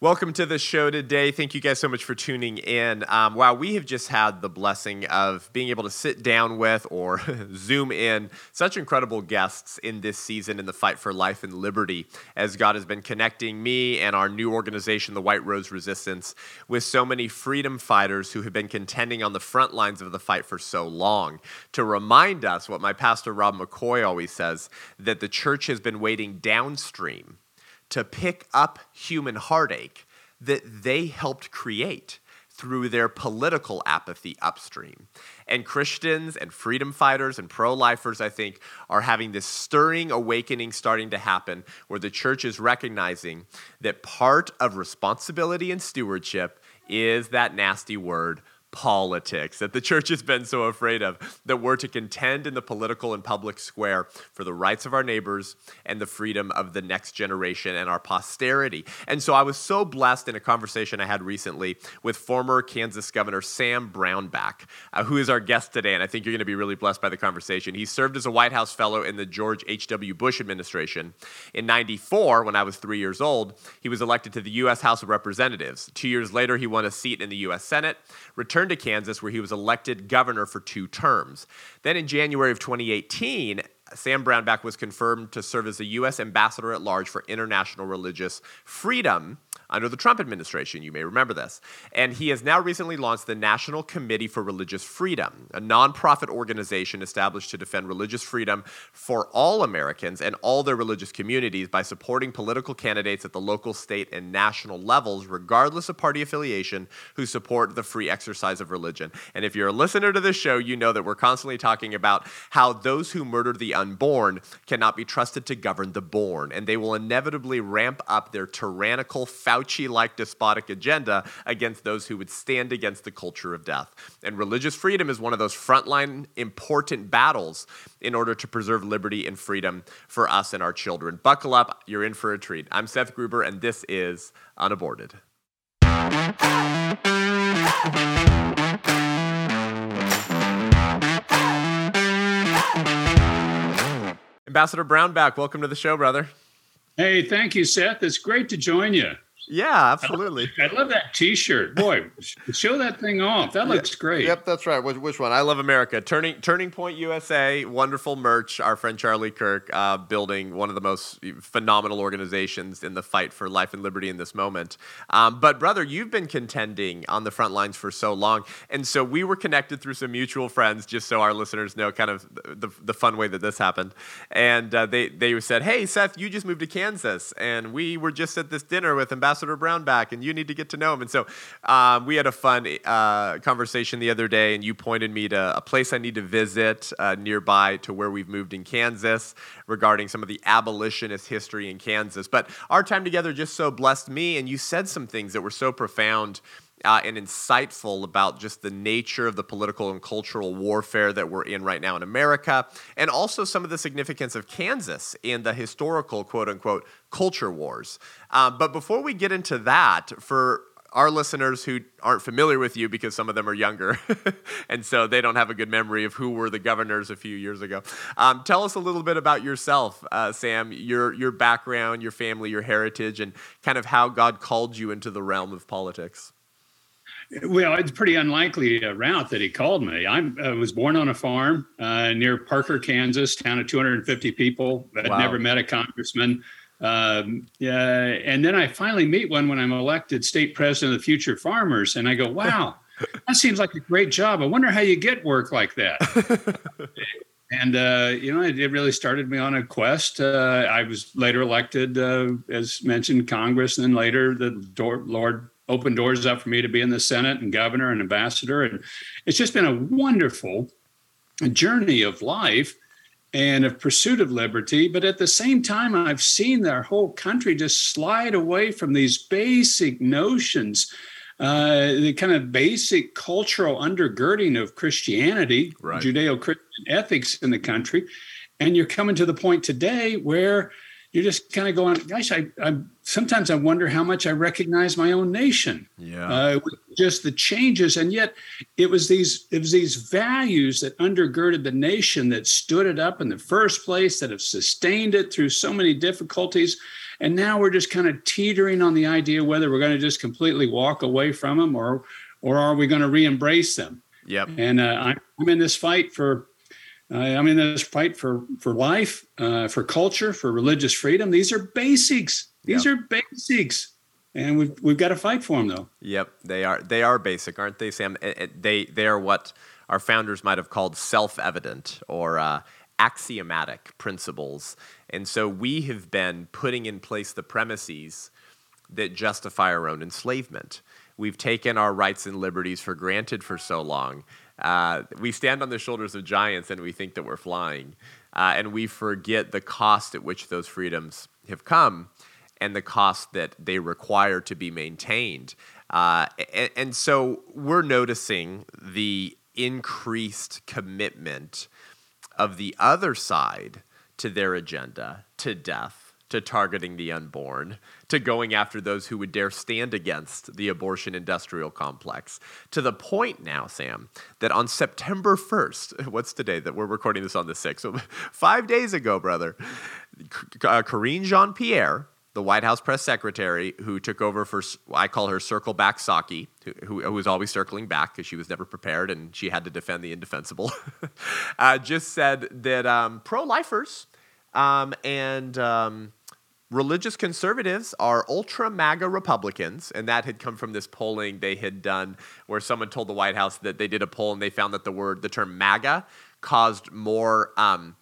Welcome to the show today. Thank you guys so much for tuning in. Um, wow, we have just had the blessing of being able to sit down with or zoom in such incredible guests in this season in the fight for life and liberty as God has been connecting me and our new organization, the White Rose Resistance, with so many freedom fighters who have been contending on the front lines of the fight for so long. To remind us what my pastor Rob McCoy always says that the church has been waiting downstream to pick up human heartache that they helped create through their political apathy upstream. And Christians and freedom fighters and pro lifers, I think, are having this stirring awakening starting to happen where the church is recognizing that part of responsibility and stewardship is that nasty word politics that the church has been so afraid of, that we're to contend in the political and public square for the rights of our neighbors and the freedom of the next generation and our posterity. And so I was so blessed in a conversation I had recently with former Kansas Governor Sam Brownback, uh, who is our guest today. And I think you're going to be really blessed by the conversation. He served as a White House fellow in the George H.W. Bush administration. In 94, when I was three years old, he was elected to the U.S. House of Representatives. Two years later, he won a seat in the U.S. Senate, returned returned to Kansas, where he was elected governor for two terms. Then in January of 2018, Sam Brownback was confirmed to serve as the U.S. ambassador at large for international religious freedom under the Trump administration. You may remember this. And he has now recently launched the National Committee for Religious Freedom, a nonprofit organization established to defend religious freedom for all Americans and all their religious communities by supporting political candidates at the local, state, and national levels, regardless of party affiliation, who support the free exercise of religion. And if you're a listener to this show, you know that we're constantly talking about how those who murder the unborn cannot be trusted to govern the born, and they will inevitably ramp up their tyrannical, Like despotic agenda against those who would stand against the culture of death. And religious freedom is one of those frontline important battles in order to preserve liberty and freedom for us and our children. Buckle up, you're in for a treat. I'm Seth Gruber, and this is Unaborted. Ambassador Brownback, welcome to the show, brother. Hey, thank you, Seth. It's great to join you. Yeah, absolutely. I love, I love that T-shirt. Boy, show that thing off. That looks yeah, great. Yep, that's right. Which, which, one? I love America. Turning Turning Point USA, wonderful merch. Our friend Charlie Kirk uh, building one of the most phenomenal organizations in the fight for life and liberty in this moment. Um, but brother, you've been contending on the front lines for so long, and so we were connected through some mutual friends. Just so our listeners know, kind of the, the fun way that this happened. And uh, they they said, "Hey, Seth, you just moved to Kansas, and we were just at this dinner with Ambassador." Ambassador Brownback, and you need to get to know him. And so um, we had a fun uh, conversation the other day, and you pointed me to a place I need to visit uh, nearby to where we've moved in Kansas regarding some of the abolitionist history in Kansas. But our time together just so blessed me, and you said some things that were so profound uh, and insightful about just the nature of the political and cultural warfare that we're in right now in America, and also some of the significance of Kansas in the historical quote unquote culture wars. Uh, but before we get into that, for our listeners who aren't familiar with you because some of them are younger and so they don't have a good memory of who were the governors a few years ago um, tell us a little bit about yourself uh, sam your, your background your family your heritage and kind of how god called you into the realm of politics well, it's pretty unlikely a route that he called me. I'm, I was born on a farm uh, near Parker, Kansas, town of 250 people. I'd wow. never met a congressman. Um, yeah, and then I finally meet one when I'm elected state president of the Future Farmers, and I go, "Wow, that seems like a great job. I wonder how you get work like that." and uh, you know, it, it, really started me on a quest. Uh, I was later elected, uh, as mentioned, Congress, and then later the door, Lord opened doors up for me to be in the Senate and governor and ambassador. And it's just been a wonderful journey of life and of pursuit of liberty. But at the same time, I've seen our whole country just slide away from these basic notions. Uh, the kind of basic cultural undergirding of Christianity, right. Judeo Christian ethics in the country. And you're coming to the point today where you're just kind of going, gosh, I, I sometimes I wonder how much I recognize my own nation. Yeah, uh, just the changes, and yet it was these it was these values that undergirded the nation that stood it up in the first place, that have sustained it through so many difficulties. And now we're just kind of teetering on the idea whether we're going to just completely walk away from them or, or are we going to re-embrace them? Yep. And uh, I'm in this fight for uh, I'm in this fight for for life, uh, for culture, for religious freedom. These are basics. These yep. are basics, and we've we've got to fight for them, though. Yep, they are they are basic, aren't they, Sam? They they are what our founders might have called self-evident or uh, axiomatic principles, and so we have been putting in place the premises that justify our own enslavement. We've taken our rights and liberties for granted for so long uh, we stand on the shoulders of giants and we think that we're flying. Uh, and we forget the cost at which those freedoms have come and the cost that they require to be maintained. Uh, and, and, so we're noticing the increased commitment of the other side to their agenda, to death to targeting the unborn, to going after those who would dare stand against the abortion industrial complex, to the point now, Sam, that on September 1st, what's today that we're recording this on the 6th? So five days ago, brother, uh, Karine Jean Pierre, the White House press secretary who took over for, I call her Circle Back Psaki, who, who was always circling back because she was never prepared and she had to defend the indefensible, uh, just said that um, pro lifers um, and um, religious conservatives are ultra MAGA Republicans, and that had come from this polling they had done where someone told the White House that they did a poll and they found that the word, the term MAGA, caused more um,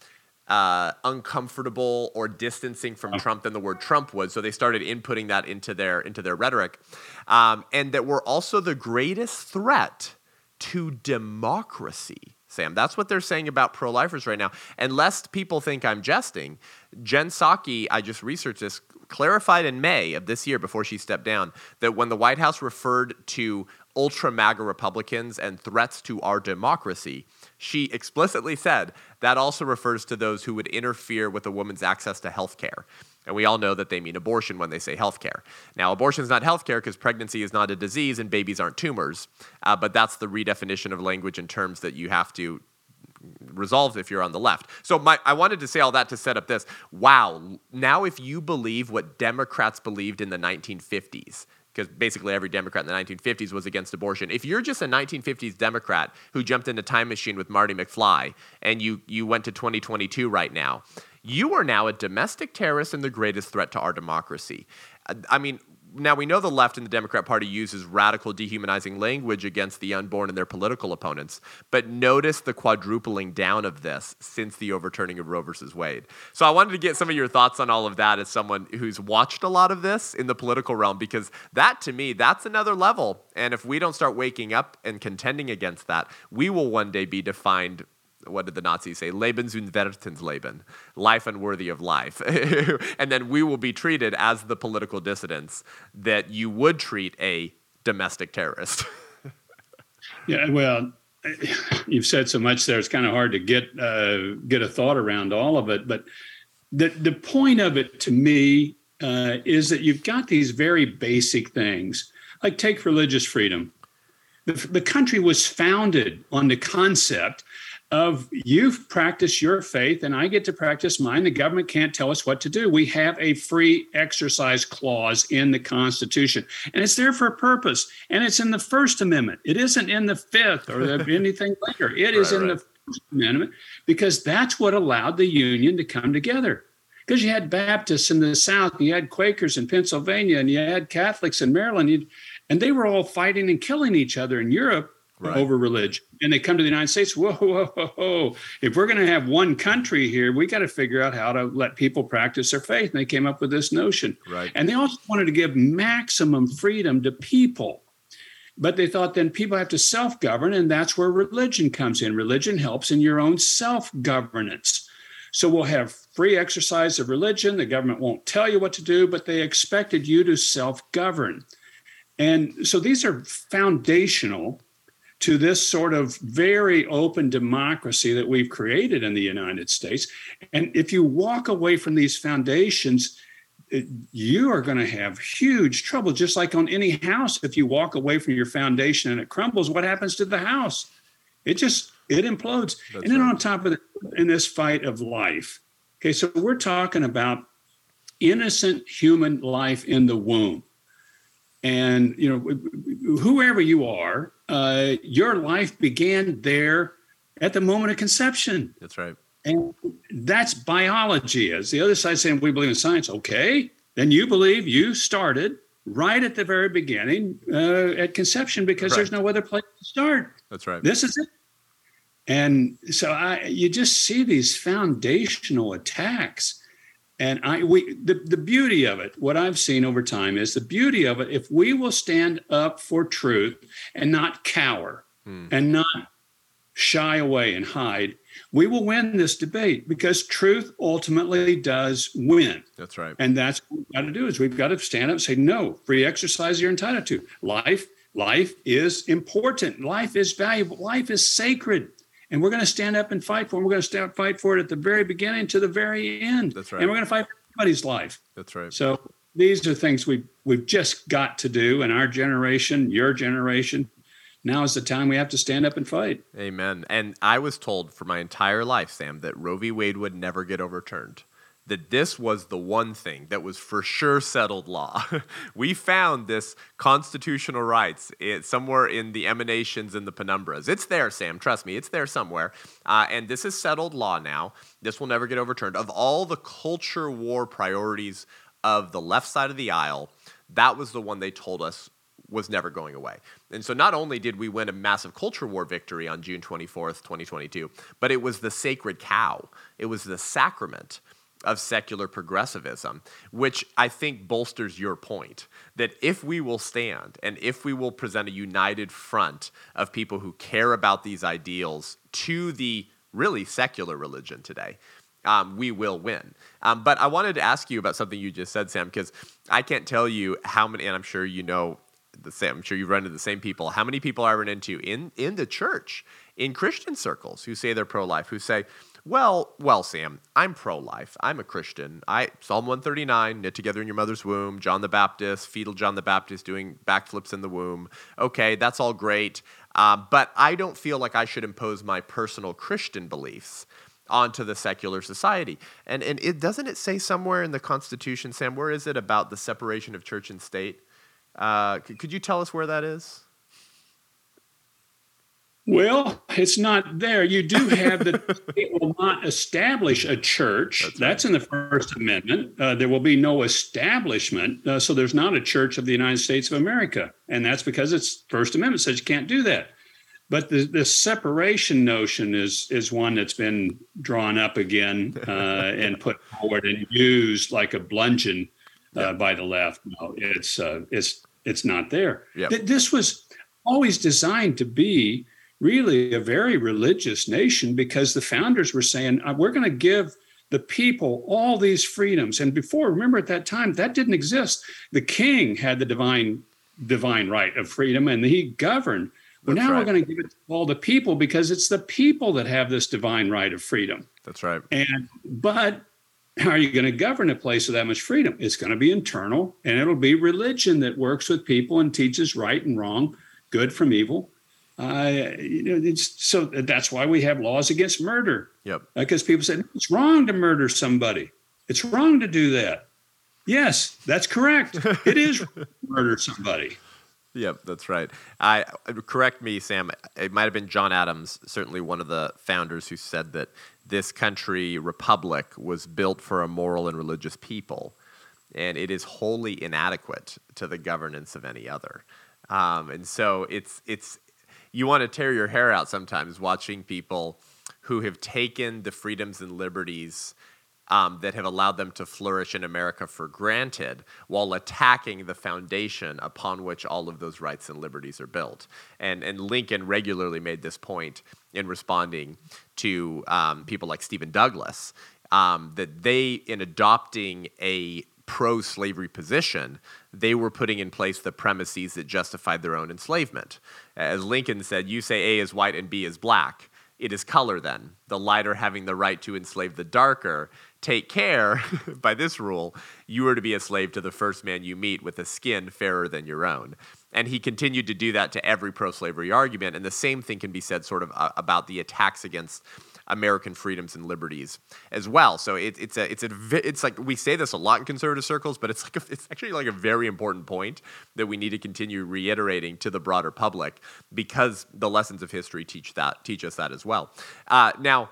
uh, uncomfortable or distancing from Trump than the word Trump would. So they started inputting that into their into their rhetoric, um, and that we're also the greatest threat to democracy. Sam. That's what they're saying about pro lifers right now. And lest people think I'm jesting, Jen Psaki, I just researched this, clarified in May of this year before she stepped down that when the White House referred to ultra MAGA Republicans and threats to our democracy, she explicitly said that also refers to those who would interfere with a woman's access to health care. And we all know that they mean abortion when they say healthcare. Now, abortion is not healthcare because pregnancy is not a disease and babies aren't tumors. Uh, but that's the redefinition of language in terms that you have to resolve if you're on the left. So my, I wanted to say all that to set up this. Wow, now if you believe what Democrats believed in the 1950s, because basically every Democrat in the 1950s was against abortion. If you're just a 1950s Democrat who jumped in a time machine with Marty McFly and you you went to 2022 right now, you are now a domestic terrorist and the greatest threat to our democracy. I mean, now we know the left and the Democrat Party uses radical dehumanizing language against the unborn and their political opponents, but notice the quadrupling down of this since the overturning of Roe versus Wade. So I wanted to get some of your thoughts on all of that as someone who's watched a lot of this in the political realm, because that to me, that's another level. And if we don't start waking up and contending against that, we will one day be defined what did the Nazis say? Lebensunwertes Leben, life unworthy of life. and then we will be treated as the political dissidents that you would treat a domestic terrorist. yeah, well, you've said so much there; it's kind of hard to get uh, get a thought around all of it. But the the point of it to me uh, is that you've got these very basic things, like take religious freedom. The, the country was founded on the concept of you've practiced your faith and I get to practice mine. The government can't tell us what to do. We have a free exercise clause in the Constitution, and it's there for a purpose. And it's in the First Amendment. It isn't in the Fifth or anything later. It is right, in right. the First Amendment because that's what allowed the Union to come together. Because you had Baptists in the South, you had Quakers in Pennsylvania, and you had Catholics in Maryland, and they were all fighting and killing each other in Europe right. over religion. And they come to the United States, whoa, whoa, whoa, whoa. If we're going to have one country here, we got to figure out how to let people practice their faith. And they came up with this notion. Right. And they also wanted to give maximum freedom to people. But they thought then people have to self govern, and that's where religion comes in. Religion helps in your own self governance. So we'll have free exercise of religion. The government won't tell you what to do, but they expected you to self govern. And so these are foundational to this sort of very open democracy that we've created in the United States. And if you walk away from these foundations, you are going to have huge trouble. Just like on any house, if you walk away from your foundation and it crumbles, what happens to the house? It just it implodes. That's and then right. on top of it, in this fight of life, okay, so we're talking about innocent human life in the womb. And, you know, whoever you are, uh, your life began there at the moment of conception. That's right. And that's biology. As the other side saying we believe in science, okay, then you believe you started right at the very beginning uh, at conception because right. there's no other place to start. That's right. This is it. And so I, you just see these foundational attacks. And I, we, the, the beauty of it, what I've seen over time is the beauty of it. If we will stand up for truth and not cower hmm. and not shy away and hide, we will win this debate because truth ultimately does win. That's right. And that's what we've got to do is we've got to stand up and say, no, free exercise you're entitled to. Life, life is important. Life is valuable. Life is sacred. And we're going to stand up and fight for it. We're going to stand up fight for it at the very beginning to the very end. That's right. And we're going to fight for everybody's life. That's right. So these are things we we've just got to do in our generation, your generation, now is the time we have to stand up and fight. Amen. And I was told for my entire life, Sam, that Roe v. Wade would never get overturned. That this was the one thing that was for sure settled law. we found this constitutional rights somewhere in the emanations and the penumbras. It's there, Sam. Trust me, it's there somewhere. Uh, and this is settled law now. This will never get overturned. Of all the culture war priorities of the left side of the aisle, that was the one they told us was never going away. And so not only did we win a massive culture war victory on June 24th, 2022, but it was the sacred cow. It was the sacrament of secular progressivism, which I think bolsters your point that if we will stand and if we will present a united front of people who care about these ideals to the really secular religion today, um, we will win. Um, but I wanted to ask you about something you just said, Sam, because I can't tell you how many, and I'm sure you know the same. I'm sure you've run into the same people. How many people I run into in in the church, in Christian circles, who say they're pro-life, who say, "Well, well, Sam, I'm pro-life. I'm a Christian. I Psalm 139, knit together in your mother's womb. John the Baptist, fetal John the Baptist doing backflips in the womb. Okay, that's all great, uh, but I don't feel like I should impose my personal Christian beliefs." onto the secular society. And and it doesn't it say somewhere in the Constitution, Sam, where is it about the separation of church and state? Uh, could you tell us where that is? Well, it's not there. You do have that it will not establish a church. That's, That's in the First Amendment. Uh, there will be no establishment. Uh, so there's not a church of the United States of America. And that's because it's First Amendment says you can't do that. But the, the separation notion is is one that's been drawn up again uh, and put forward and used like a bludgeon uh, by the left. No, it's uh, it's it's not there. Yep. Th- this was always designed to be really a very religious nation because the founders were saying, uh, we're going to give the people all these freedoms. And before, remember at that time, that didn't exist. The king had the divine divine right of freedom and he governed. Well, now right. we're going to give it to all the people because it's the people that have this divine right of freedom. That's right. And but how are you going to govern a place with that much freedom? It's going to be internal, and it'll be religion that works with people and teaches right and wrong, good from evil. Uh, you know, so that's why we have laws against murder. Yep. Because people say it's wrong to murder somebody. It's wrong to do that. Yes, that's correct. it is murder somebody. Yep, that's right. I correct me, Sam. It might have been John Adams, certainly one of the founders, who said that this country, republic, was built for a moral and religious people, and it is wholly inadequate to the governance of any other. Um, and so it's it's you want to tear your hair out sometimes watching people who have taken the freedoms and liberties um, that have allowed them to flourish in America for granted while attacking the foundation upon which all of those rights and liberties are built. And, and Lincoln regularly made this point in responding to um, people like Stephen Douglas um, that they, in adopting a pro slavery position, they were putting in place the premises that justified their own enslavement. As Lincoln said, you say A is white and B is black. It is color then, the lighter having the right to enslave the darker, take care, by this rule, you are to be a slave to the first man you meet with a skin fairer than your own. And he continued to do that to every pro slavery argument. And the same thing can be said sort of uh, about the attacks against American freedoms and liberties as well. So it, it's a it's a it's like we say this a lot in conservative circles, but it's like a, it's actually like a very important point that we need to continue reiterating to the broader public because the lessons of history teach that teach us that as well. Uh, now.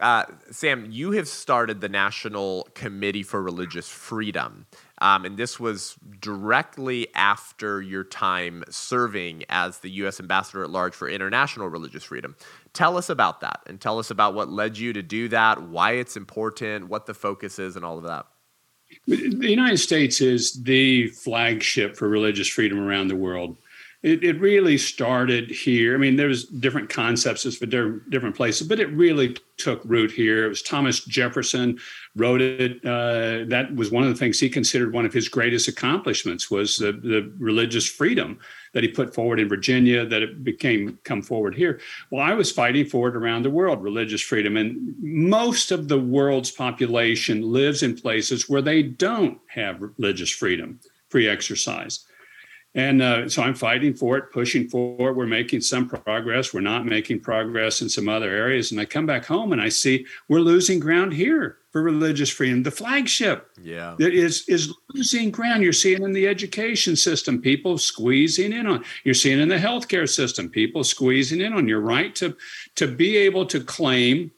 Uh, Sam, you have started the National Committee for Religious Freedom. Um, and this was directly after your time serving as the U.S. Ambassador at Large for International Religious Freedom. Tell us about that and tell us about what led you to do that, why it's important, what the focus is, and all of that. The United States is the flagship for religious freedom around the world it, it really started here. I mean, there was different concepts for different places, but it really took root here. It was Thomas Jefferson wrote it. Uh, that was one of the things he considered one of his greatest accomplishments was the, the religious freedom that he put forward in Virginia, that it became come forward here. Well, I was fighting for it around the world, religious freedom. And most of the world's population lives in places where they don't have religious freedom, free exercise. And uh, so I'm fighting for it, pushing for it. We're making some progress. We're not making progress in some other areas. And I come back home and I see we're losing ground here for religious freedom. The flagship yeah. that is is losing ground. You're seeing in the education system, people squeezing in on. You're seeing in the healthcare system, people squeezing in on your right to to be able to claim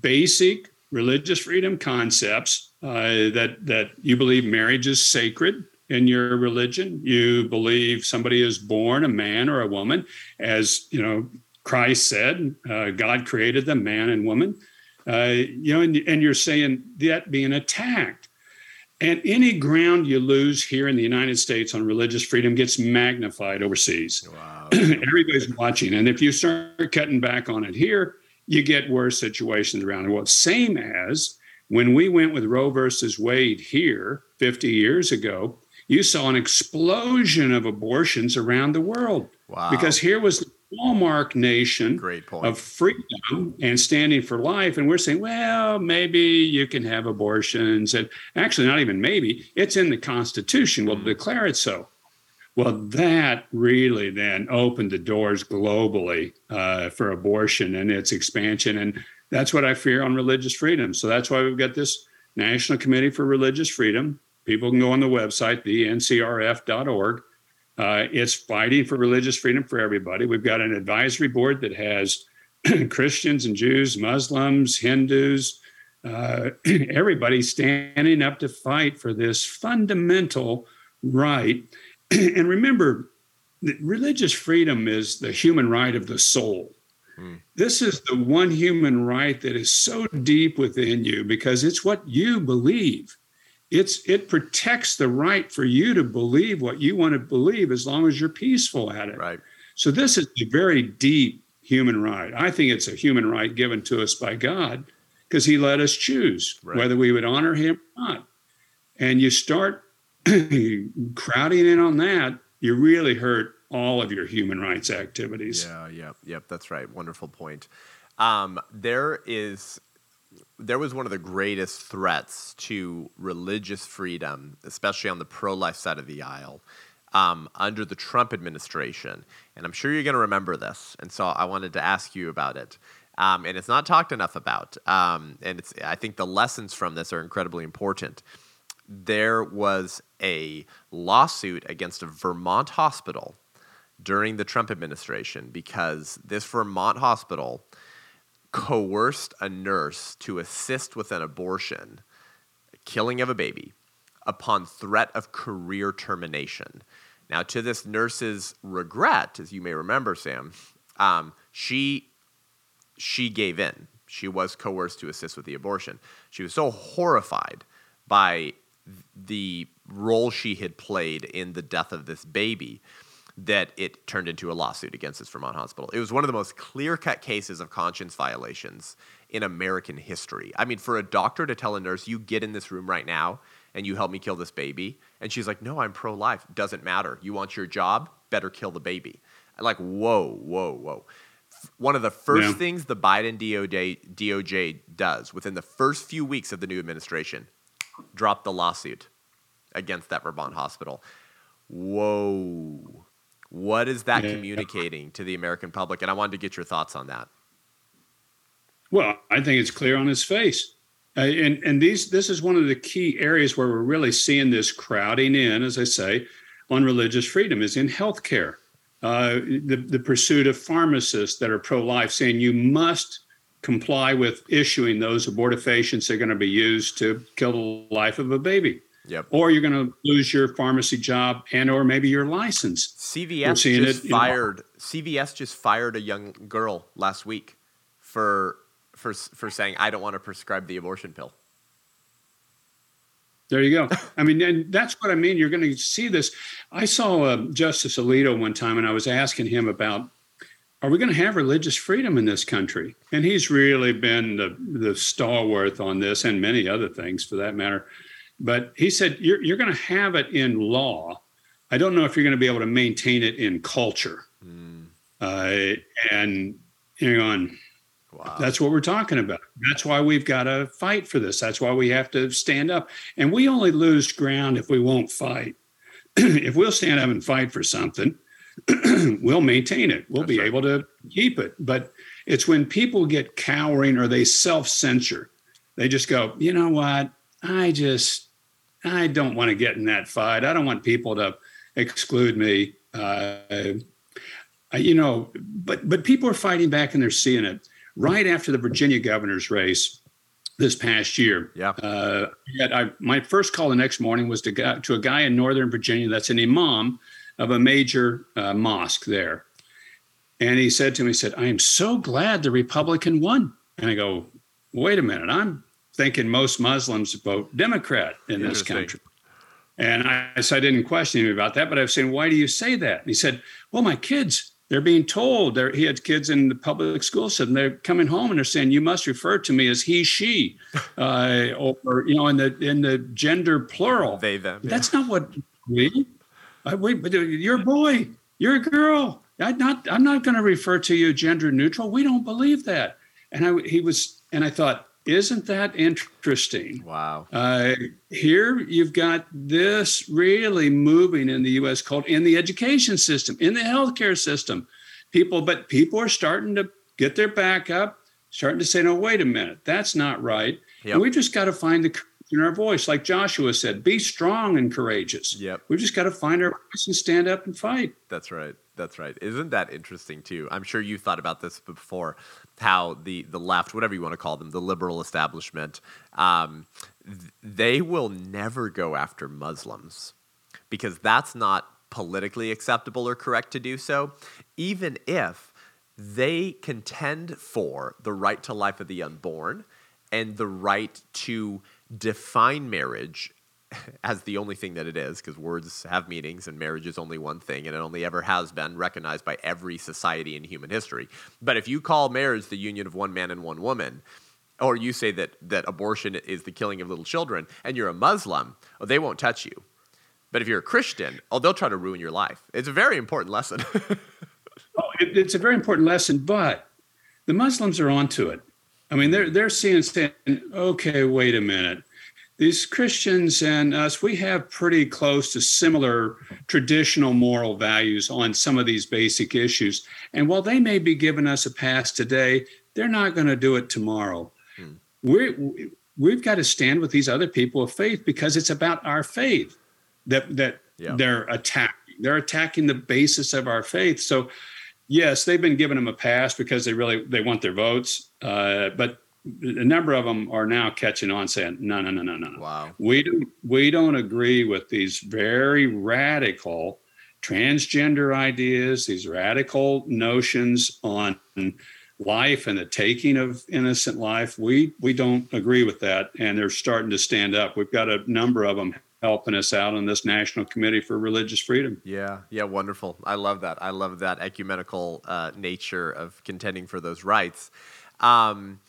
basic religious freedom concepts uh, that that you believe marriage is sacred in your religion. You believe somebody is born a man or a woman, as you know Christ said, uh, God created them, man and woman. Uh, you know, and, and you're saying that being attacked. And any ground you lose here in the United States on religious freedom gets magnified overseas. Wow. Everybody's watching. And if you start cutting back on it here, you get worse situations around the world. Same as when we went with Roe versus Wade here 50 years ago, you saw an explosion of abortions around the world. Wow. Because here was the hallmark nation of freedom and standing for life. And we're saying, well, maybe you can have abortions. And actually, not even maybe, it's in the Constitution. We'll mm. declare it so. Well, that really then opened the doors globally uh, for abortion and its expansion. And that's what I fear on religious freedom. So that's why we've got this National Committee for Religious Freedom People can go on the website, thencrf.org. Uh, it's fighting for religious freedom for everybody. We've got an advisory board that has Christians and Jews, Muslims, Hindus, uh, everybody standing up to fight for this fundamental right. and remember, religious freedom is the human right of the soul. Hmm. This is the one human right that is so deep within you because it's what you believe it's it protects the right for you to believe what you want to believe as long as you're peaceful at it. Right. So this is a very deep human right. I think it's a human right given to us by God because he let us choose right. whether we would honor him or not. And you start crowding in on that, you really hurt all of your human rights activities. Yeah, yep, yep, that's right. Wonderful point. Um, there is there was one of the greatest threats to religious freedom, especially on the pro life side of the aisle, um, under the Trump administration. And I'm sure you're going to remember this. And so I wanted to ask you about it. Um, and it's not talked enough about. Um, and it's, I think the lessons from this are incredibly important. There was a lawsuit against a Vermont hospital during the Trump administration because this Vermont hospital coerced a nurse to assist with an abortion, killing of a baby, upon threat of career termination. Now, to this nurse's regret, as you may remember, Sam, um, she she gave in. She was coerced to assist with the abortion. She was so horrified by the role she had played in the death of this baby that it turned into a lawsuit against this Vermont hospital. It was one of the most clear cut cases of conscience violations in American history. I mean, for a doctor to tell a nurse, you get in this room right now and you help me kill this baby. And she's like, no, I'm pro life. Doesn't matter. You want your job? Better kill the baby. Like, whoa, whoa, whoa. One of the first yeah. things the Biden DOJ, DOJ does within the first few weeks of the new administration, drop the lawsuit against that Vermont hospital. Whoa. What is that yeah. communicating to the American public? And I wanted to get your thoughts on that. Well, I think it's clear on his face. Uh, and and these this is one of the key areas where we're really seeing this crowding in, as I say, on religious freedom is in healthcare. Uh, the, the pursuit of pharmacists that are pro-life saying you must comply with issuing those abortifacients that are going to be used to kill the life of a baby. Yep. Or you're going to lose your pharmacy job and or maybe your license. CVS just it, fired know. CVS just fired a young girl last week for for for saying I don't want to prescribe the abortion pill. There you go. I mean, and that's what I mean. You're going to see this. I saw uh, Justice Alito one time, and I was asking him about, are we going to have religious freedom in this country? And he's really been the, the stalwart on this, and many other things for that matter. But he said you're you're going to have it in law. I don't know if you're going to be able to maintain it in culture. Mm. Uh, and hang on. Wow. That's what we're talking about. That's why we've got to fight for this. That's why we have to stand up. And we only lose ground if we won't fight. if we'll stand up and fight for something, we'll maintain it. We'll That's be right. able to keep it. But it's when people get cowering or they self censor, they just go, you know what? I just, I don't want to get in that fight. I don't want people to exclude me. Uh, you know, but but people are fighting back and they're seeing it right after the Virginia governor's race this past year. Yeah. Uh, I, my first call the next morning was to, to a guy in Northern Virginia that's an imam of a major uh, mosque there. And he said to me, he said, I am so glad the Republican won. And I go, wait a minute, I'm thinking most Muslims vote Democrat in this country. And I, so I didn't question him about that, but I was saying, why do you say that? And he said, well, my kids, they're being told they're, he had kids in the public school system they're coming home and they're saying you must refer to me as he she uh, or you know in the in the gender plural they them yeah. that's not what we uh, we you're a boy you're a girl i'm not i'm not going to refer to you gender neutral we don't believe that and i he was and i thought isn't that interesting? Wow. Uh, here you've got this really moving in the US called in the education system, in the healthcare system. People, but people are starting to get their back up, starting to say, no, wait a minute, that's not right. Yep. And we just got to find the courage in our voice. Like Joshua said, be strong and courageous. Yep. We just got to find our voice and stand up and fight. That's right. That's right. Isn't that interesting too? I'm sure you thought about this before. How the the left, whatever you want to call them, the liberal establishment, um, th- they will never go after Muslims because that's not politically acceptable or correct to do so, even if they contend for the right to life of the unborn and the right to define marriage as the only thing that it is, because words have meanings and marriage is only one thing, and it only ever has been recognized by every society in human history. But if you call marriage the union of one man and one woman, or you say that, that abortion is the killing of little children, and you're a Muslim, oh, they won't touch you. But if you're a Christian, oh, they'll try to ruin your life. It's a very important lesson. oh, it, it's a very important lesson, but the Muslims are onto it. I mean, they're they're seeing saying, okay, wait a minute these Christians and us, we have pretty close to similar traditional moral values on some of these basic issues. And while they may be giving us a pass today, they're not going to do it tomorrow. Hmm. we we've got to stand with these other people of faith because it's about our faith that that yeah. they're attacking. They're attacking the basis of our faith. So, yes, they've been giving them a pass because they really they want their votes. Uh, but a number of them are now catching on saying no no no no no wow. We don't we don't agree with these very radical transgender ideas these radical notions on life and the taking of innocent life. We we don't agree with that and they're starting to stand up. We've got a number of them helping us out on this national committee for religious freedom. Yeah. Yeah wonderful. I love that. I love that ecumenical uh, nature of contending for those rights. Um,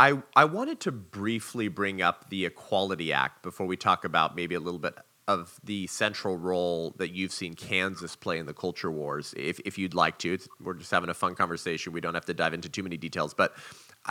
I, I wanted to briefly bring up the Equality Act before we talk about maybe a little bit of the central role that you've seen Kansas play in the culture wars, if, if you'd like to. It's, we're just having a fun conversation. We don't have to dive into too many details. But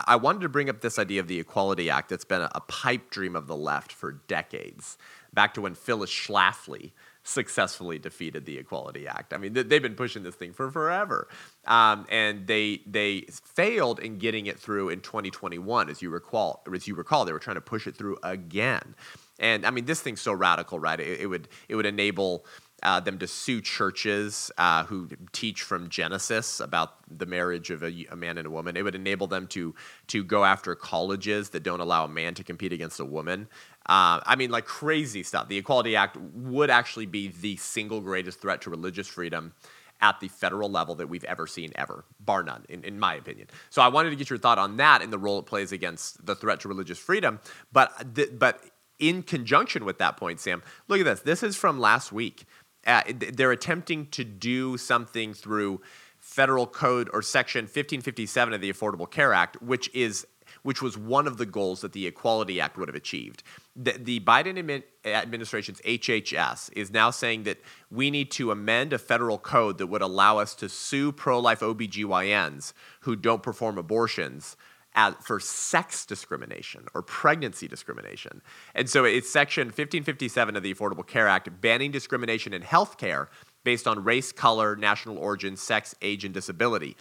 I wanted to bring up this idea of the Equality Act that's been a, a pipe dream of the left for decades, back to when Phyllis Schlafly successfully defeated the Equality Act. I mean, they've been pushing this thing for forever, um, and they they failed in getting it through in 2021, as you recall. As you recall, they were trying to push it through again, and I mean, this thing's so radical, right? It, it would it would enable. Uh, them to sue churches uh, who teach from Genesis about the marriage of a, a, man and a woman. It would enable them to to go after colleges that don't allow a man to compete against a woman. Uh, I mean, like crazy stuff. The Equality Act would actually be the single greatest threat to religious freedom at the federal level that we've ever seen, ever, bar none, in, in my opinion. So I wanted to get your thought on that and the role it plays against the threat to religious freedom. But, th- but in conjunction with that point, Sam, look at this. This is from last week. Uh, they're attempting to do something through federal code or section 1557 of the Affordable Care Act, which is which was one of the goals that the Equality Act would have achieved. The, the Biden administration's HHS is now saying that we need to amend a federal code that would allow us to sue pro life OBGYNs who don't perform abortions as, for sex discrimination or pregnancy discrimination. And so it's section 1557 of the Affordable Care Act banning discrimination in health care based on race, color, national origin, sex, age, and disability.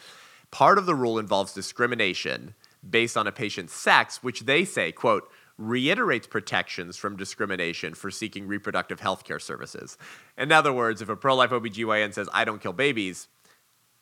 Part of the rule involves discrimination based on a patient's sex, which they say, quote, reiterates protections from discrimination for seeking reproductive health care services. In other words, if a pro life OBGYN says, I don't kill babies,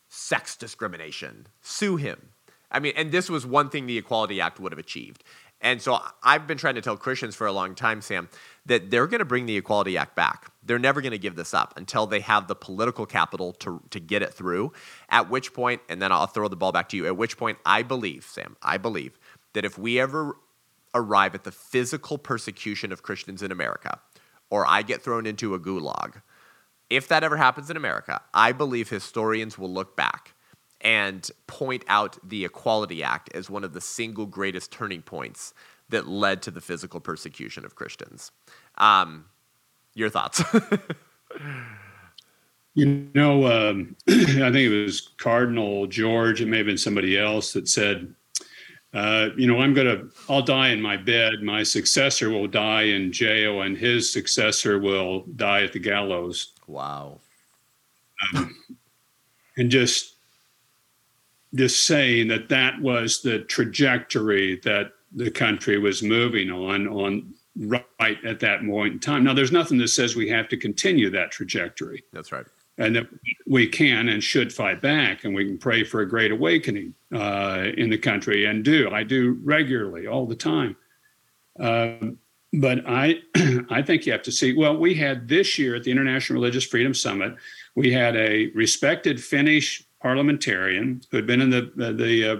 sex discrimination, sue him. I mean, and this was one thing the Equality Act would have achieved. And so I've been trying to tell Christians for a long time, Sam, that they're going to bring the Equality Act back. They're never going to give this up until they have the political capital to, to get it through. At which point, and then I'll throw the ball back to you, at which point I believe, Sam, I believe that if we ever arrive at the physical persecution of Christians in America, or I get thrown into a gulag, if that ever happens in America, I believe historians will look back and point out the Equality Act as one of the single greatest turning points that led to the physical persecution of Christians. Um, your thoughts? you know, um, I think it was Cardinal George, it may have been somebody else that said, uh, you know, I'm going to, I'll die in my bed. My successor will die in jail, and his successor will die at the gallows. Wow. Um, and just just saying that that was the trajectory that the country was moving on on right at that point in time. Now, there's nothing that says we have to continue that trajectory. That's right. And that we can and should fight back, and we can pray for a great awakening uh, in the country, and do. I do regularly, all the time. Um, but I, I think you have to see. Well, we had this year at the International Religious Freedom Summit, we had a respected Finnish parliamentarian who had been in the the, the uh,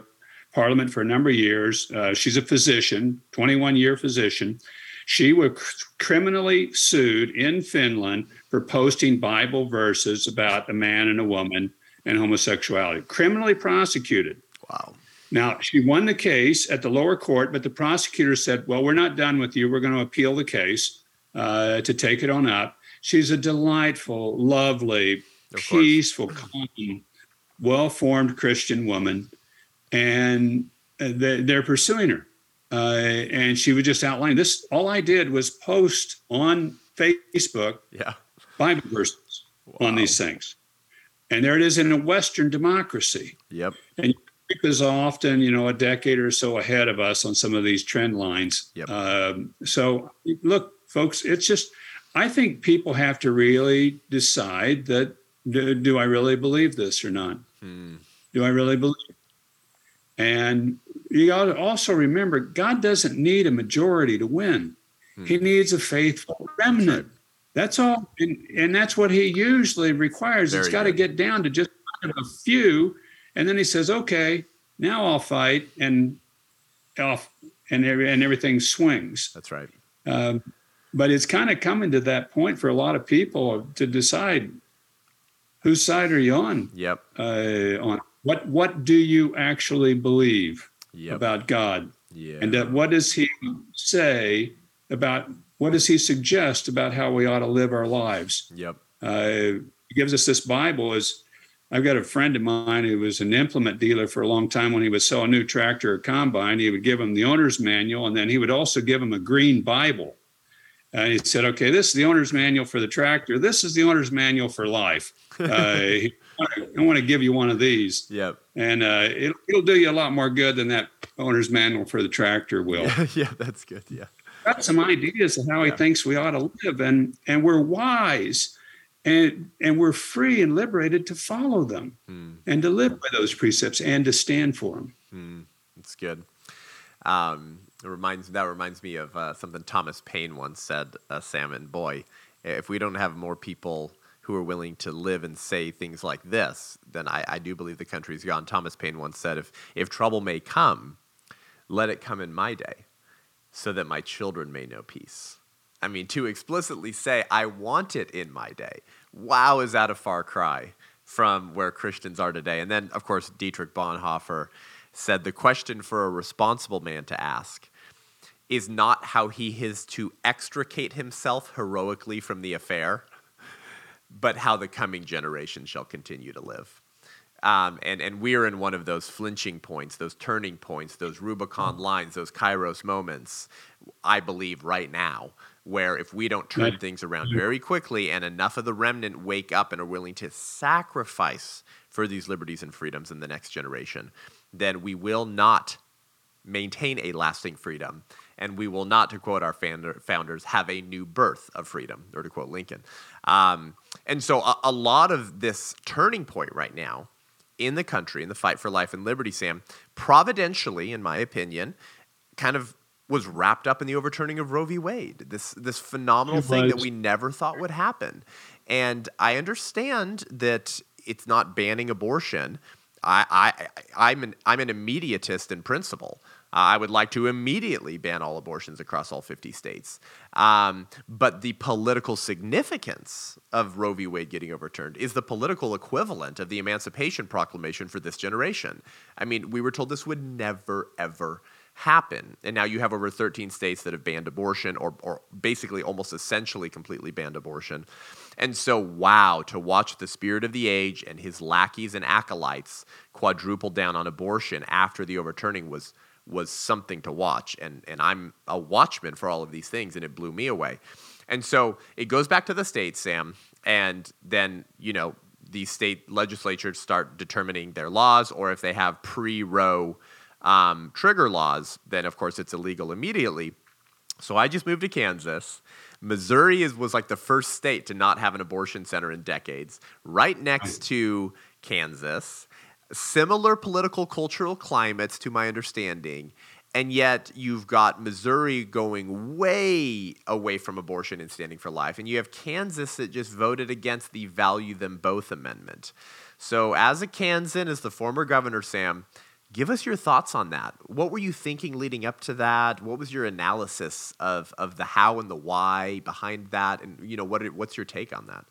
parliament for a number of years. Uh, she's a physician, 21 year physician. She was criminally sued in Finland for posting Bible verses about a man and a woman and homosexuality. Criminally prosecuted. Wow. Now, she won the case at the lower court, but the prosecutor said, Well, we're not done with you. We're going to appeal the case uh, to take it on up. She's a delightful, lovely, peaceful, calm well formed Christian woman, and they're pursuing her. Uh, and she would just outline this. All I did was post on Facebook yeah. Bible verses wow. on these things. And there it is in a Western democracy. Yep. And is often, you know, a decade or so ahead of us on some of these trend lines. Yep. Um, so, look, folks, it's just, I think people have to really decide that do, do I really believe this or not? Hmm. Do I really believe? And you got to also remember, God doesn't need a majority to win. Hmm. He needs a faithful remnant. That's, all, and, and that's what He usually requires. It's got to get down to just a few, and then He says, "Okay, now I'll fight," and off, and every, and everything swings. That's right. Um, but it's kind of coming to that point for a lot of people to decide whose side are you on? Yep. Uh, on what what do you actually believe yep. about God? Yeah. And that what does He say about what does He suggest about how we ought to live our lives? Yep. Uh, he gives us this Bible as I've got a friend of mine who was an implement dealer for a long time. When he would sell a new tractor or combine, he would give him the owner's manual, and then he would also give him a green Bible. And he said, okay, this is the owner's manual for the tractor. This is the owner's manual for life. Uh, I want to give you one of these. Yep. And uh, it, it'll do you a lot more good than that owner's manual for the tractor will. yeah, that's good. Yeah. Got some ideas of how he thinks we ought to live, and and we're wise, and and we're free and liberated to follow them, hmm. and to live by those precepts, and to stand for them. Hmm. That's good. Um, it reminds that reminds me of uh, something Thomas Paine once said. Uh, and boy, if we don't have more people who are willing to live and say things like this, then I, I do believe the country's gone. Thomas Paine once said, "If if trouble may come, let it come in my day, so that my children may know peace." I mean, to explicitly say, "I want it in my day." Wow, is that a far cry from where Christians are today? And then, of course, Dietrich Bonhoeffer said the question for a responsible man to ask is not how he is to extricate himself heroically from the affair, but how the coming generation shall continue to live. Um, and, and we're in one of those flinching points, those turning points, those Rubicon lines, those Kairos moments, I believe, right now, where if we don't turn things around very quickly and enough of the remnant wake up and are willing to sacrifice for these liberties and freedoms in the next generation, then we will not maintain a lasting freedom. And we will not, to quote our founders, have a new birth of freedom, or to quote Lincoln. Um, and so, a, a lot of this turning point right now in the country, in the fight for life and liberty, Sam, providentially, in my opinion, kind of was wrapped up in the overturning of Roe v. Wade. This this phenomenal thing that we never thought would happen. And I understand that it's not banning abortion, I, I, I'm an, I'm an immediatist in principle. Uh, I would like to immediately ban all abortions across all 50 states. Um, but the political significance of Roe v. Wade getting overturned is the political equivalent of the Emancipation Proclamation for this generation. I mean, we were told this would never, ever happen. And now you have over 13 states that have banned abortion or, or basically almost essentially completely banned abortion. And so, wow, to watch the spirit of the age and his lackeys and acolytes quadruple down on abortion after the overturning was was something to watch. And and I'm a watchman for all of these things, and it blew me away. And so it goes back to the states, Sam, and then you know these state legislatures start determining their laws, or if they have pre-Roe um, trigger laws, then of course it's illegal immediately. So I just moved to Kansas. Missouri is, was like the first state to not have an abortion center in decades, right next to Kansas. Similar political cultural climates, to my understanding. And yet you've got Missouri going way away from abortion and standing for life. And you have Kansas that just voted against the Value Them Both Amendment. So, as a Kansan, as the former governor, Sam, Give us your thoughts on that. What were you thinking leading up to that? What was your analysis of, of the how and the why behind that? And you know, what what's your take on that?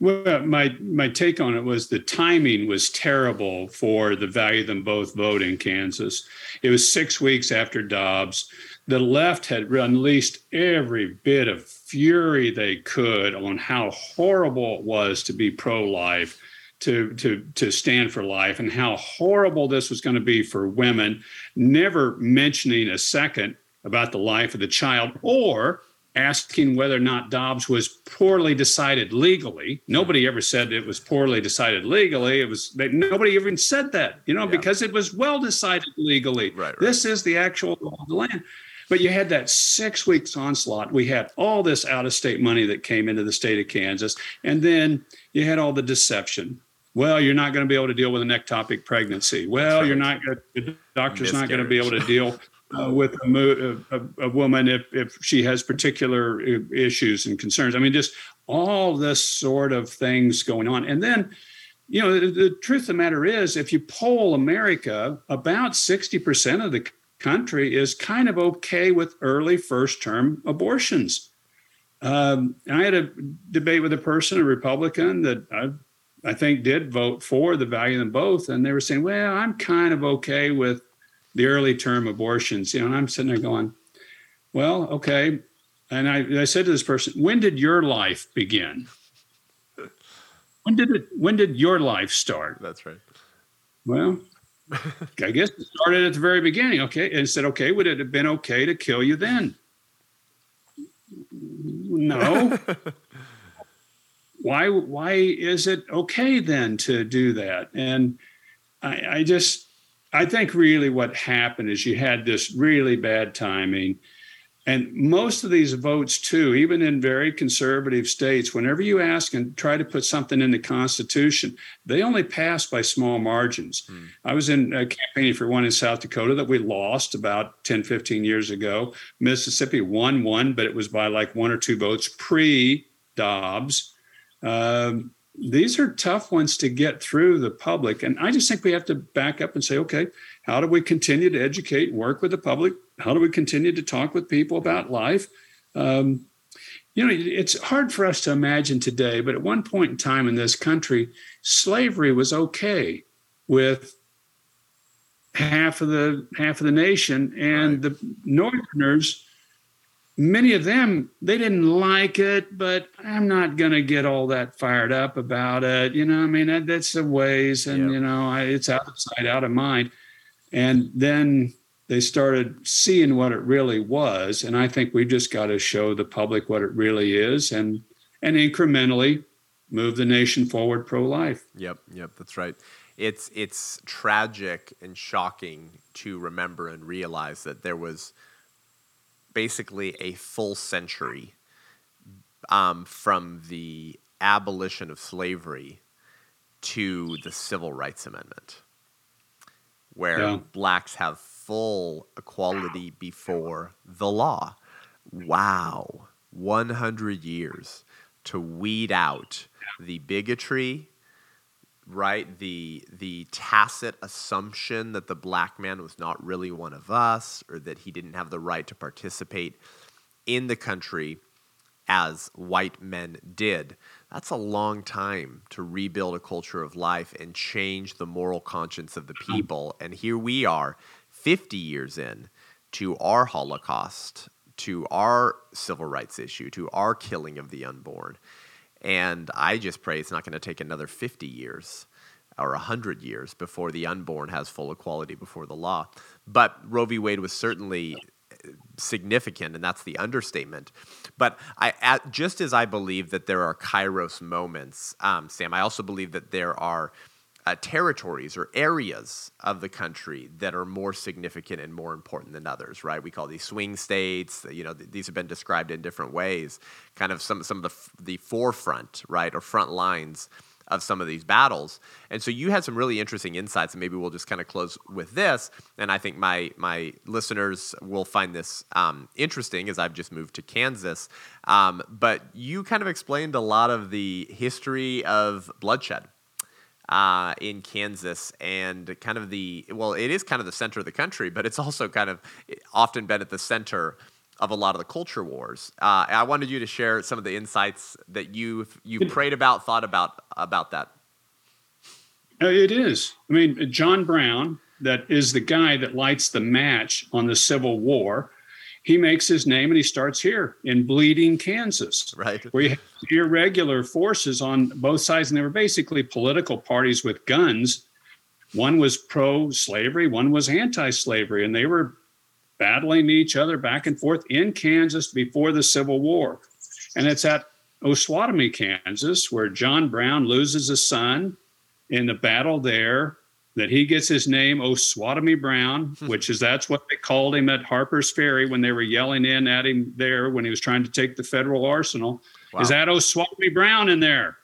Well, my my take on it was the timing was terrible for the value them both vote in Kansas. It was six weeks after Dobbs. The left had unleashed every bit of fury they could on how horrible it was to be pro-life to to to stand for life and how horrible this was going to be for women never mentioning a second about the life of the child or asking whether or not Dobbs was poorly decided legally. Nobody ever said it was poorly decided legally. It was nobody even said that, you know, yeah. because it was well decided legally. Right, right. This is the actual law of the land. But you had that six weeks onslaught. We had all this out of state money that came into the state of Kansas. And then you had all the deception well, you're not going to be able to deal with an ectopic pregnancy. Well, right. you're not. The doctor's not going to be able to deal uh, with a, a, a, woman if, if she has particular uh, issues and concerns. I mean, just all this sort of things going on. And then, you know, the, the truth of the matter is, if you poll America, about 60% of the country is kind of okay with early first term abortions. Um, I had a debate with a person, a Republican, that I I think did vote for the value them both, and they were saying, "Well, I'm kind of okay with the early term abortions," you know. And I'm sitting there going, "Well, okay." And I, I said to this person, "When did your life begin? When did it? When did your life start?" That's right. Well, I guess it started at the very beginning. Okay, and said, "Okay, would it have been okay to kill you then?" no. Why why is it okay then to do that? And I, I just I think really what happened is you had this really bad timing. And most of these votes, too, even in very conservative states, whenever you ask and try to put something in the Constitution, they only pass by small margins. Hmm. I was in uh, campaigning for one in South Dakota that we lost about 10, 15 years ago. Mississippi won one, but it was by like one or two votes pre Dobbs. Um, these are tough ones to get through the public. And I just think we have to back up and say, okay, how do we continue to educate and work with the public? How do we continue to talk with people about life? Um, you know, it's hard for us to imagine today, but at one point in time in this country, slavery was okay with half of the half of the nation, and right. the Northerners many of them they didn't like it but i'm not going to get all that fired up about it you know i mean that, that's the ways and yep. you know I, it's out of sight out of mind. And then they started seeing what it really was and i think we just got to show the public what it really is and and incrementally move the nation forward pro-life. Yep yep that's right. It's it's tragic and shocking to remember and realize that there was basically a full century um, from the abolition of slavery to the Civil Rights Amendment, where yeah. blacks have full equality before the law. Wow, 100 years to weed out the bigotry, right? The the tacit assumption that the black man was not really one of us or that he didn't have the right to participate in the country as white men did. That's a long time to rebuild a culture of life and change the moral conscience of the hmm. people. And here we are 50 years in to our Holocaust, to our civil rights issue, to our killing of the unborn. And I just pray it's not going to take another 50 years or 100 years before the unborn has full equality before the law. But Roe v. Wade was certainly significant, and that's the understatement. But I, at, just as I believe that there are kairos moments, um, Sam, I also believe that there are uh, territories or areas of the country that are more significant and more important than others, right? We call these swing states. You know, th- these have been described in different ways. Kind of some some of the f- the forefront, right, or front lines of some of these battles. And so you had some really interesting insights, and maybe we'll just kind of close with this. And I think my my listeners will find this um, interesting as I've just moved to Kansas. Um, but you kind of explained a lot of the history of bloodshed uh, in Kansas and kind of the, well, it is kind of the center of the country, but it's also kind of often been at the center of a lot of the culture wars. Uh, I wanted you to share some of the insights that you you prayed about, thought about about that. It is. I mean, John Brown, that is the guy that lights the match on the Civil War he makes his name and he starts here in Bleeding, Kansas, right? Where you have irregular forces on both sides, and they were basically political parties with guns. One was pro-slavery, one was anti-slavery, and they were battling each other back and forth in Kansas before the Civil War. And it's at Osawatomie, Kansas, where John Brown loses a son in the battle there that he gets his name Osawatomie Brown, hmm. which is that's what they called him at Harper's Ferry when they were yelling in at him there when he was trying to take the federal arsenal. Wow. Is that Osawatomie Brown in there?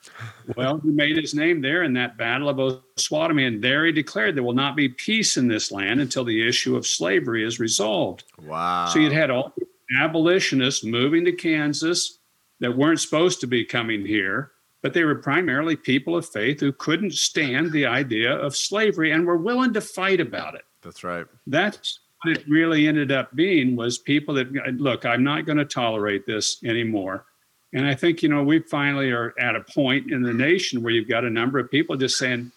well, he made his name there in that battle of Osawatomie, and there he declared there will not be peace in this land until the issue of slavery is resolved. Wow. So you'd had all abolitionists moving to Kansas that weren't supposed to be coming here but they were primarily people of faith who couldn't stand the idea of slavery and were willing to fight about it. That's right. That's what it really ended up being was people that look, I'm not going to tolerate this anymore. And I think, you know, we finally are at a point in the nation where you've got a number of people just saying,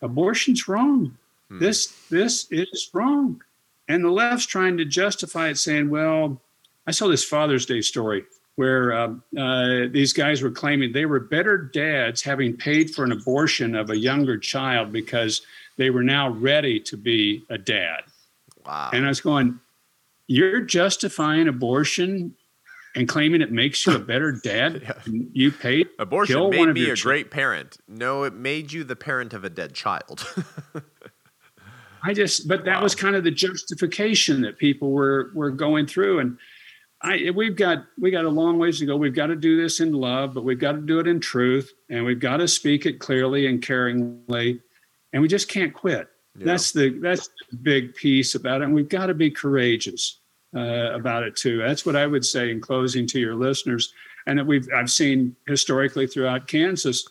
abortion's wrong. Hmm. This this is wrong. And the left's trying to justify it, saying, well, I saw this Father's Day story where uh, uh, these guys were claiming they were better dads having paid for an abortion of a younger child because they were now ready to be a dad. Wow. And I was going, you're justifying abortion and claiming it makes you a better dad. yeah. You paid abortion made me a great parent. No, it made you the parent of a dead child. I just, but that wow. was kind of the justification that people were were going through, and I we've got we got a long ways to go. We've got to do this in love, but we've got to do it in truth, and we've got to speak it clearly and caringly, and we just can't quit. Yeah. That's the that's the big piece about it, and we've got to be courageous uh, about it too. That's what I would say in closing to your listeners, and that we've I've seen historically throughout Kansas.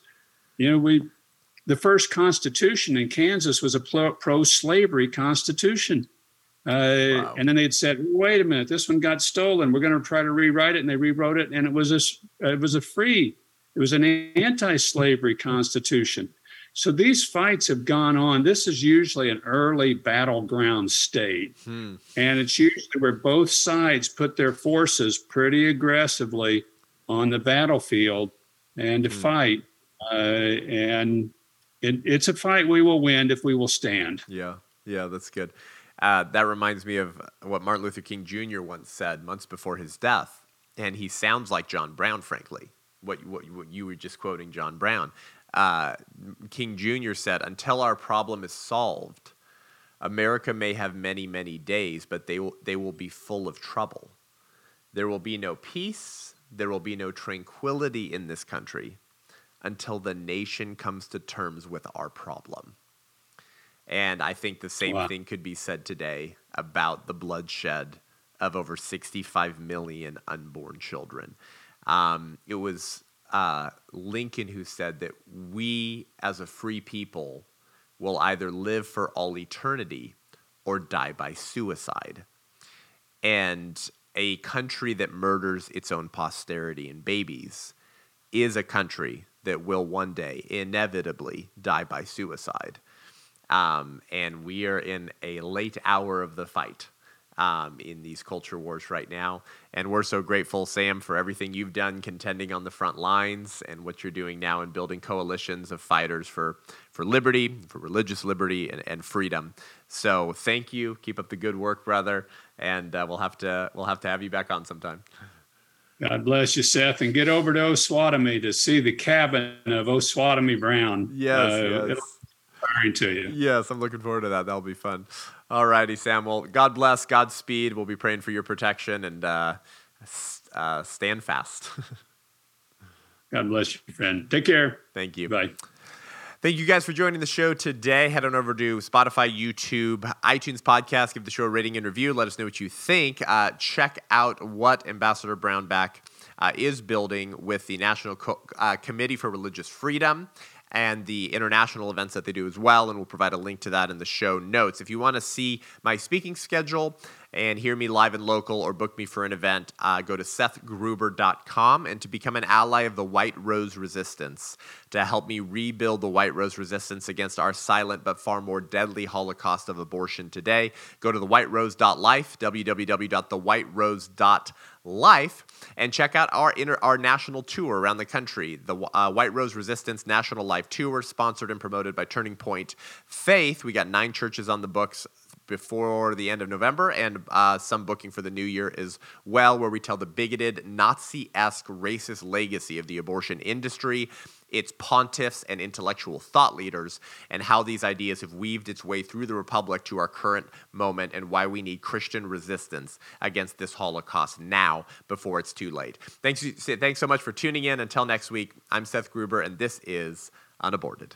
You know, we the first constitution in Kansas was a pro slavery constitution. Uh, wow. And then they'd said, "Wait a minute, this one got stolen. We're going to try to rewrite it." And they rewrote it, and it was a it was a free, it was an anti-slavery constitution. So these fights have gone on. This is usually an early battleground state, hmm. and it's usually where both sides put their forces pretty aggressively on the battlefield and to hmm. fight. Uh, and it, it's a fight we will win if we will stand. Yeah, yeah, that's good. Uh, that reminds me of what Martin Luther King Jr. once said months before his death, and he sounds like John Brown, frankly. What, what, what you were just quoting, John Brown. Uh, King Jr. said, "Until our problem is solved, America may have many, many days, but they will, they will be full of trouble. There will be no peace. There will be no tranquility in this country until the nation comes to terms with our problem. And I think the same wow. thing could be said today about the bloodshed of over 65 million unborn children. Um, it was uh, Lincoln who said that we, as a free people, will either live for all eternity or die by suicide. And a country that murders its own posterity and babies is a country that will one day inevitably die by suicide. Um, and we are in a late hour of the fight um, in these culture wars right now. And we're so grateful, Sam, for everything you've done contending on the front lines and what you're doing now in building coalitions of fighters for, for liberty, for religious liberty, and, and freedom. So thank you. Keep up the good work, brother. And uh, we'll, have to, we'll have to have you back on sometime. God bless you, Seth, and get over to Osawatomie to see the cabin of Osawatomie Brown. Yes, uh, yes. To you. Yes, I'm looking forward to that. That'll be fun. All righty, Sam. Well, God bless, Godspeed. We'll be praying for your protection and uh, uh, stand fast. God bless you, friend. Take care. Thank you. Bye. Thank you guys for joining the show today. Head on over to Spotify, YouTube, iTunes podcast. Give the show a rating and review. Let us know what you think. Uh, check out what Ambassador Brownback uh, is building with the National Co- uh, Committee for Religious Freedom and the international events that they do as well. And we'll provide a link to that in the show notes. If you want to see my speaking schedule, and hear me live and local or book me for an event, uh, go to sethgruber.com and to become an ally of the White Rose Resistance to help me rebuild the White Rose Resistance against our silent but far more deadly Holocaust of abortion today. Go to thewhiterose.life, www.thewhiterose.life, and check out our inter- our national tour around the country, the uh, White Rose Resistance National Life Tour, sponsored and promoted by Turning Point Faith. We got nine churches on the books before the end of November, and uh, some booking for the new year as well, where we tell the bigoted, Nazi esque, racist legacy of the abortion industry, its pontiffs and intellectual thought leaders, and how these ideas have weaved its way through the Republic to our current moment, and why we need Christian resistance against this Holocaust now before it's too late. Thanks, thanks so much for tuning in. Until next week, I'm Seth Gruber, and this is Unaborted.